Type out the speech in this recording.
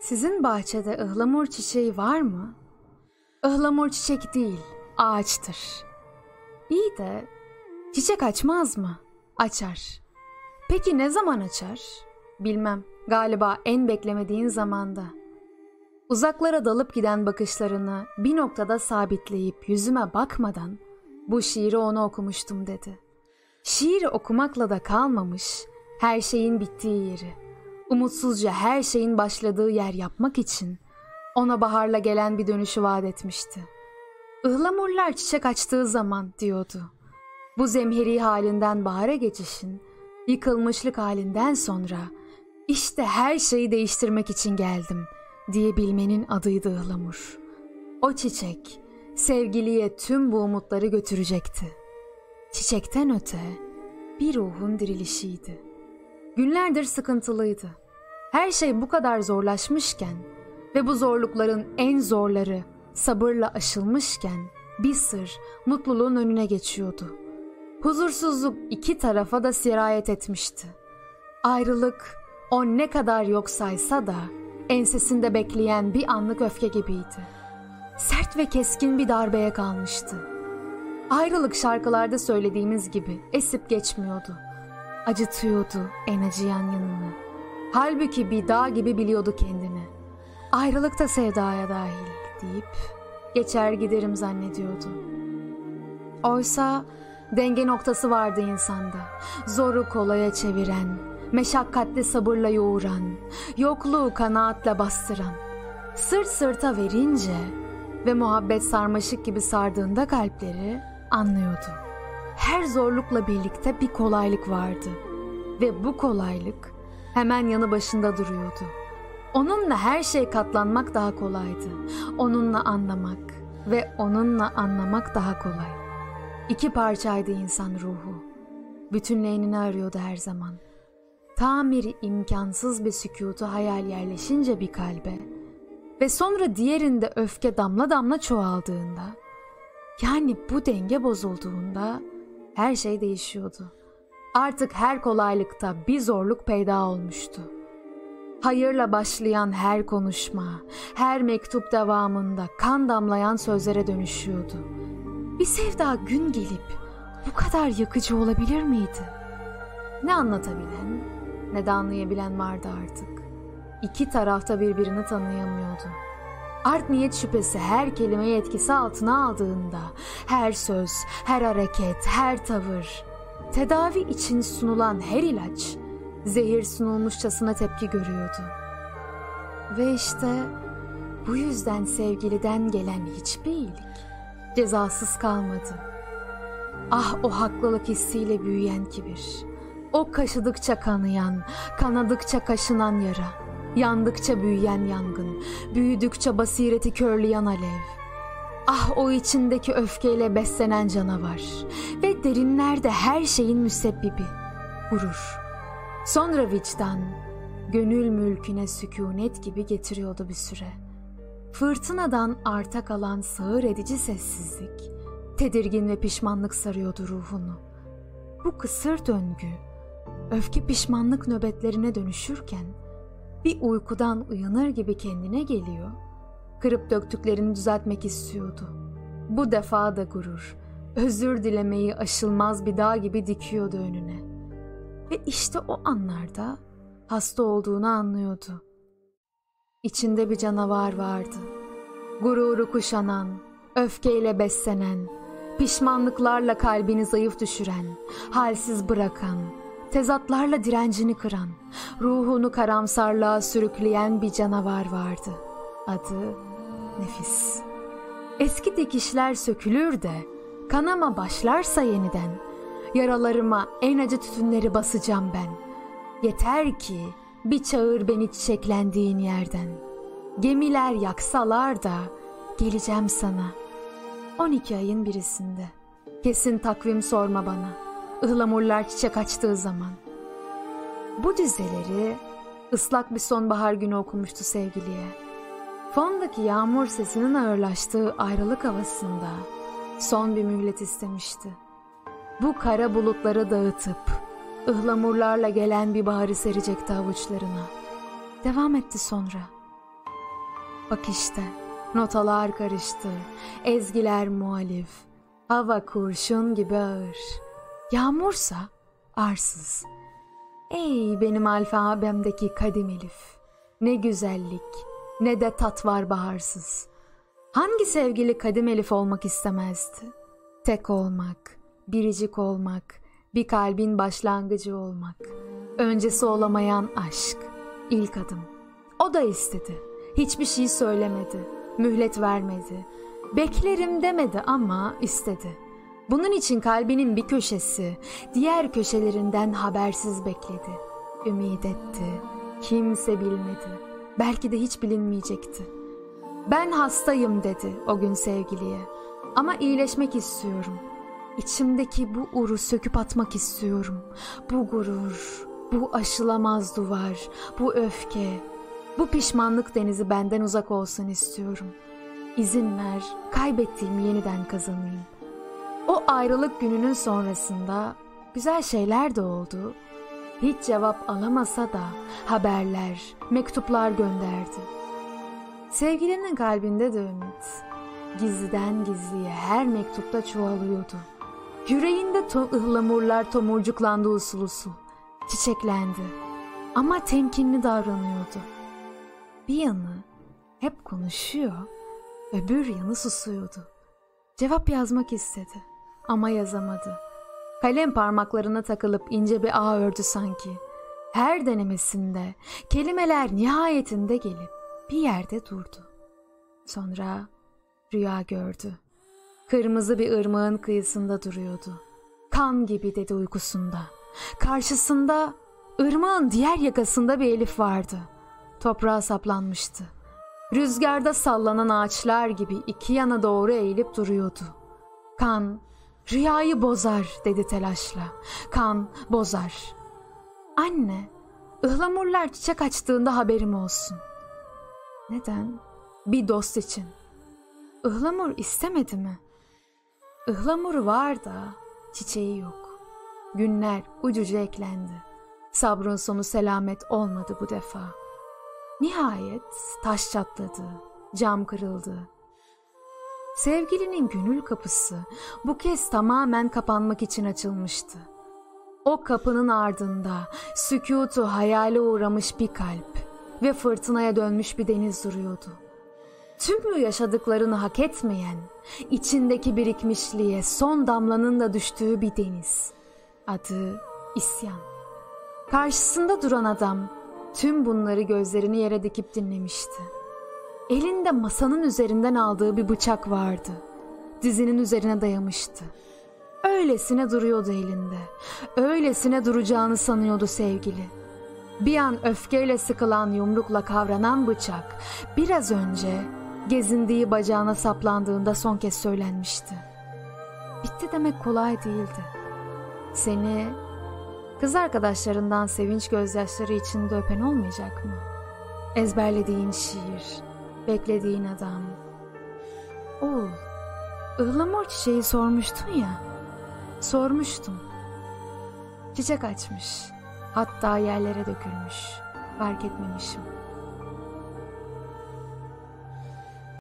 Sizin bahçede ıhlamur çiçeği var mı? Ihlamur çiçek değil, ağaçtır. İyi de çiçek açmaz mı? Açar. Peki ne zaman açar? Bilmem. Galiba en beklemediğin zamanda. Uzaklara dalıp giden bakışlarını bir noktada sabitleyip yüzüme bakmadan bu şiiri ona okumuştum dedi. Şiir okumakla da kalmamış, her şeyin bittiği yeri, umutsuzca her şeyin başladığı yer yapmak için ona baharla gelen bir dönüşü vaat etmişti. Ihlamurlar çiçek açtığı zaman diyordu. Bu zemheri halinden bahara geçişin, yıkılmışlık halinden sonra işte her şeyi değiştirmek için geldim diyebilmenin adıydı ıhlamur. O çiçek sevgiliye tüm bu umutları götürecekti. Çiçekten öte bir ruhun dirilişiydi. Günlerdir sıkıntılıydı. Her şey bu kadar zorlaşmışken ve bu zorlukların en zorları sabırla aşılmışken bir sır mutluluğun önüne geçiyordu. Huzursuzluk iki tarafa da sirayet etmişti. Ayrılık o ne kadar yok saysa da ensesinde bekleyen bir anlık öfke gibiydi. Sert ve keskin bir darbeye kalmıştı. Ayrılık şarkılarda söylediğimiz gibi esip geçmiyordu. Acıtıyordu en acıyan yanını. Halbuki bir dağ gibi biliyordu kendini. Ayrılık da sevdaya dahil deyip geçer giderim zannediyordu. Oysa denge noktası vardı insanda. Zoru kolaya çeviren, meşakkatli sabırla yoğuran, yokluğu kanaatle bastıran. Sırt sırta verince ve muhabbet sarmaşık gibi sardığında kalpleri anlıyordu. Her zorlukla birlikte bir kolaylık vardı ve bu kolaylık hemen yanı başında duruyordu. Onunla her şey katlanmak daha kolaydı. Onunla anlamak ve onunla anlamak daha kolay. İki parçaydı insan ruhu. Bütünleyenini arıyordu her zaman. Tamiri imkansız bir sükutu hayal yerleşince bir kalbe ve sonra diğerinde öfke damla damla çoğaldığında yani bu denge bozulduğunda her şey değişiyordu. Artık her kolaylıkta bir zorluk peyda olmuştu. Hayırla başlayan her konuşma, her mektup devamında kan damlayan sözlere dönüşüyordu. Bir sevda gün gelip bu kadar yakıcı olabilir miydi? Ne anlatabilen ne de anlayabilen vardı artık. İki tarafta birbirini tanıyamıyordu. Art niyet şüphesi her kelimeyi etkisi altına aldığında, her söz, her hareket, her tavır, tedavi için sunulan her ilaç, zehir sunulmuşçasına tepki görüyordu. Ve işte bu yüzden sevgiliden gelen hiçbir iyilik cezasız kalmadı. Ah o haklılık hissiyle büyüyen kibir. O kaşıdıkça kanayan, kanadıkça kaşınan yara. Yandıkça büyüyen yangın, büyüdükçe basireti körleyen alev. Ah o içindeki öfkeyle beslenen canavar ve derinlerde her şeyin müsebbibi, gurur. Sonra vicdan, gönül mülküne sükunet gibi getiriyordu bir süre. Fırtınadan arta kalan sağır edici sessizlik, tedirgin ve pişmanlık sarıyordu ruhunu. Bu kısır döngü, öfke pişmanlık nöbetlerine dönüşürken, bir uykudan uyanır gibi kendine geliyor, kırıp döktüklerini düzeltmek istiyordu. Bu defa da gurur, özür dilemeyi aşılmaz bir dağ gibi dikiyordu önüne. Ve işte o anlarda hasta olduğunu anlıyordu. İçinde bir canavar vardı. Gururu kuşanan, öfkeyle beslenen, pişmanlıklarla kalbini zayıf düşüren, halsiz bırakan, tezatlarla direncini kıran, ruhunu karamsarlığa sürükleyen bir canavar vardı. Adı nefis. Eski dikişler sökülür de kanama başlarsa yeniden yaralarıma en acı tütünleri basacağım ben. Yeter ki bir çağır beni çiçeklendiğin yerden. Gemiler yaksalar da geleceğim sana. 12 ayın birisinde. Kesin takvim sorma bana.'' Ihlamurlar çiçek açtığı zaman. Bu dizeleri ıslak bir sonbahar günü okumuştu sevgiliye. Fondaki yağmur sesinin ağırlaştığı ayrılık havasında son bir mühlet istemişti. Bu kara bulutları dağıtıp ıhlamurlarla gelen bir baharı serecekti avuçlarına. Devam etti sonra. Bak işte notalar karıştı, ezgiler muhalif, hava kurşun gibi ağır. Yağmursa arsız. Ey benim alfabemdeki kadim elif. Ne güzellik, ne de tat var baharsız. Hangi sevgili kadim elif olmak istemezdi? Tek olmak, biricik olmak, bir kalbin başlangıcı olmak. Öncesi olamayan aşk, ilk adım. O da istedi. Hiçbir şey söylemedi, mühlet vermedi. Beklerim demedi ama istedi. Bunun için kalbinin bir köşesi diğer köşelerinden habersiz bekledi. Ümit etti. Kimse bilmedi. Belki de hiç bilinmeyecekti. Ben hastayım dedi o gün sevgiliye. Ama iyileşmek istiyorum. İçimdeki bu uru söküp atmak istiyorum. Bu gurur, bu aşılamaz duvar, bu öfke, bu pişmanlık denizi benden uzak olsun istiyorum. İzin ver, kaybettiğimi yeniden kazanayım. O ayrılık gününün sonrasında güzel şeyler de oldu. Hiç cevap alamasa da haberler, mektuplar gönderdi. Sevgilinin kalbinde de ümit. Gizliden gizliye her mektupta çoğalıyordu. Yüreğinde to- ıhlamurlar tomurcuklandı usul usul. Çiçeklendi. Ama temkinli davranıyordu. Bir yanı hep konuşuyor, öbür yanı susuyordu. Cevap yazmak istedi ama yazamadı. Kalem parmaklarına takılıp ince bir ağ ördü sanki. Her denemesinde kelimeler nihayetinde gelip bir yerde durdu. Sonra rüya gördü. Kırmızı bir ırmağın kıyısında duruyordu. Kan gibi dedi uykusunda. Karşısında ırmağın diğer yakasında bir elif vardı. Toprağa saplanmıştı. Rüzgarda sallanan ağaçlar gibi iki yana doğru eğilip duruyordu. Kan rüyayı bozar dedi telaşla. Kan bozar. Anne, ıhlamurlar çiçek açtığında haberim olsun. Neden? Bir dost için. Ihlamur istemedi mi? Ihlamur var da çiçeği yok. Günler ucuca eklendi. Sabrın sonu selamet olmadı bu defa. Nihayet taş çatladı, cam kırıldı. Sevgilinin gönül kapısı bu kez tamamen kapanmak için açılmıştı. O kapının ardında sükutu hayale uğramış bir kalp ve fırtınaya dönmüş bir deniz duruyordu. Tüm yaşadıklarını hak etmeyen, içindeki birikmişliğe son damlanın da düştüğü bir deniz. Adı isyan. Karşısında duran adam tüm bunları gözlerini yere dikip dinlemişti. Elinde masanın üzerinden aldığı bir bıçak vardı. Dizinin üzerine dayamıştı. Öylesine duruyordu elinde. Öylesine duracağını sanıyordu sevgili. Bir an öfkeyle sıkılan yumrukla kavranan bıçak biraz önce gezindiği bacağına saplandığında son kez söylenmişti. Bitti demek kolay değildi. Seni kız arkadaşlarından sevinç gözyaşları içinde öpen olmayacak mı? Ezberlediğin şiir, beklediğin adam. Oğul, ıhlamur çiçeği sormuştun ya. Sormuştum. Çiçek açmış. Hatta yerlere dökülmüş. Fark etmemişim.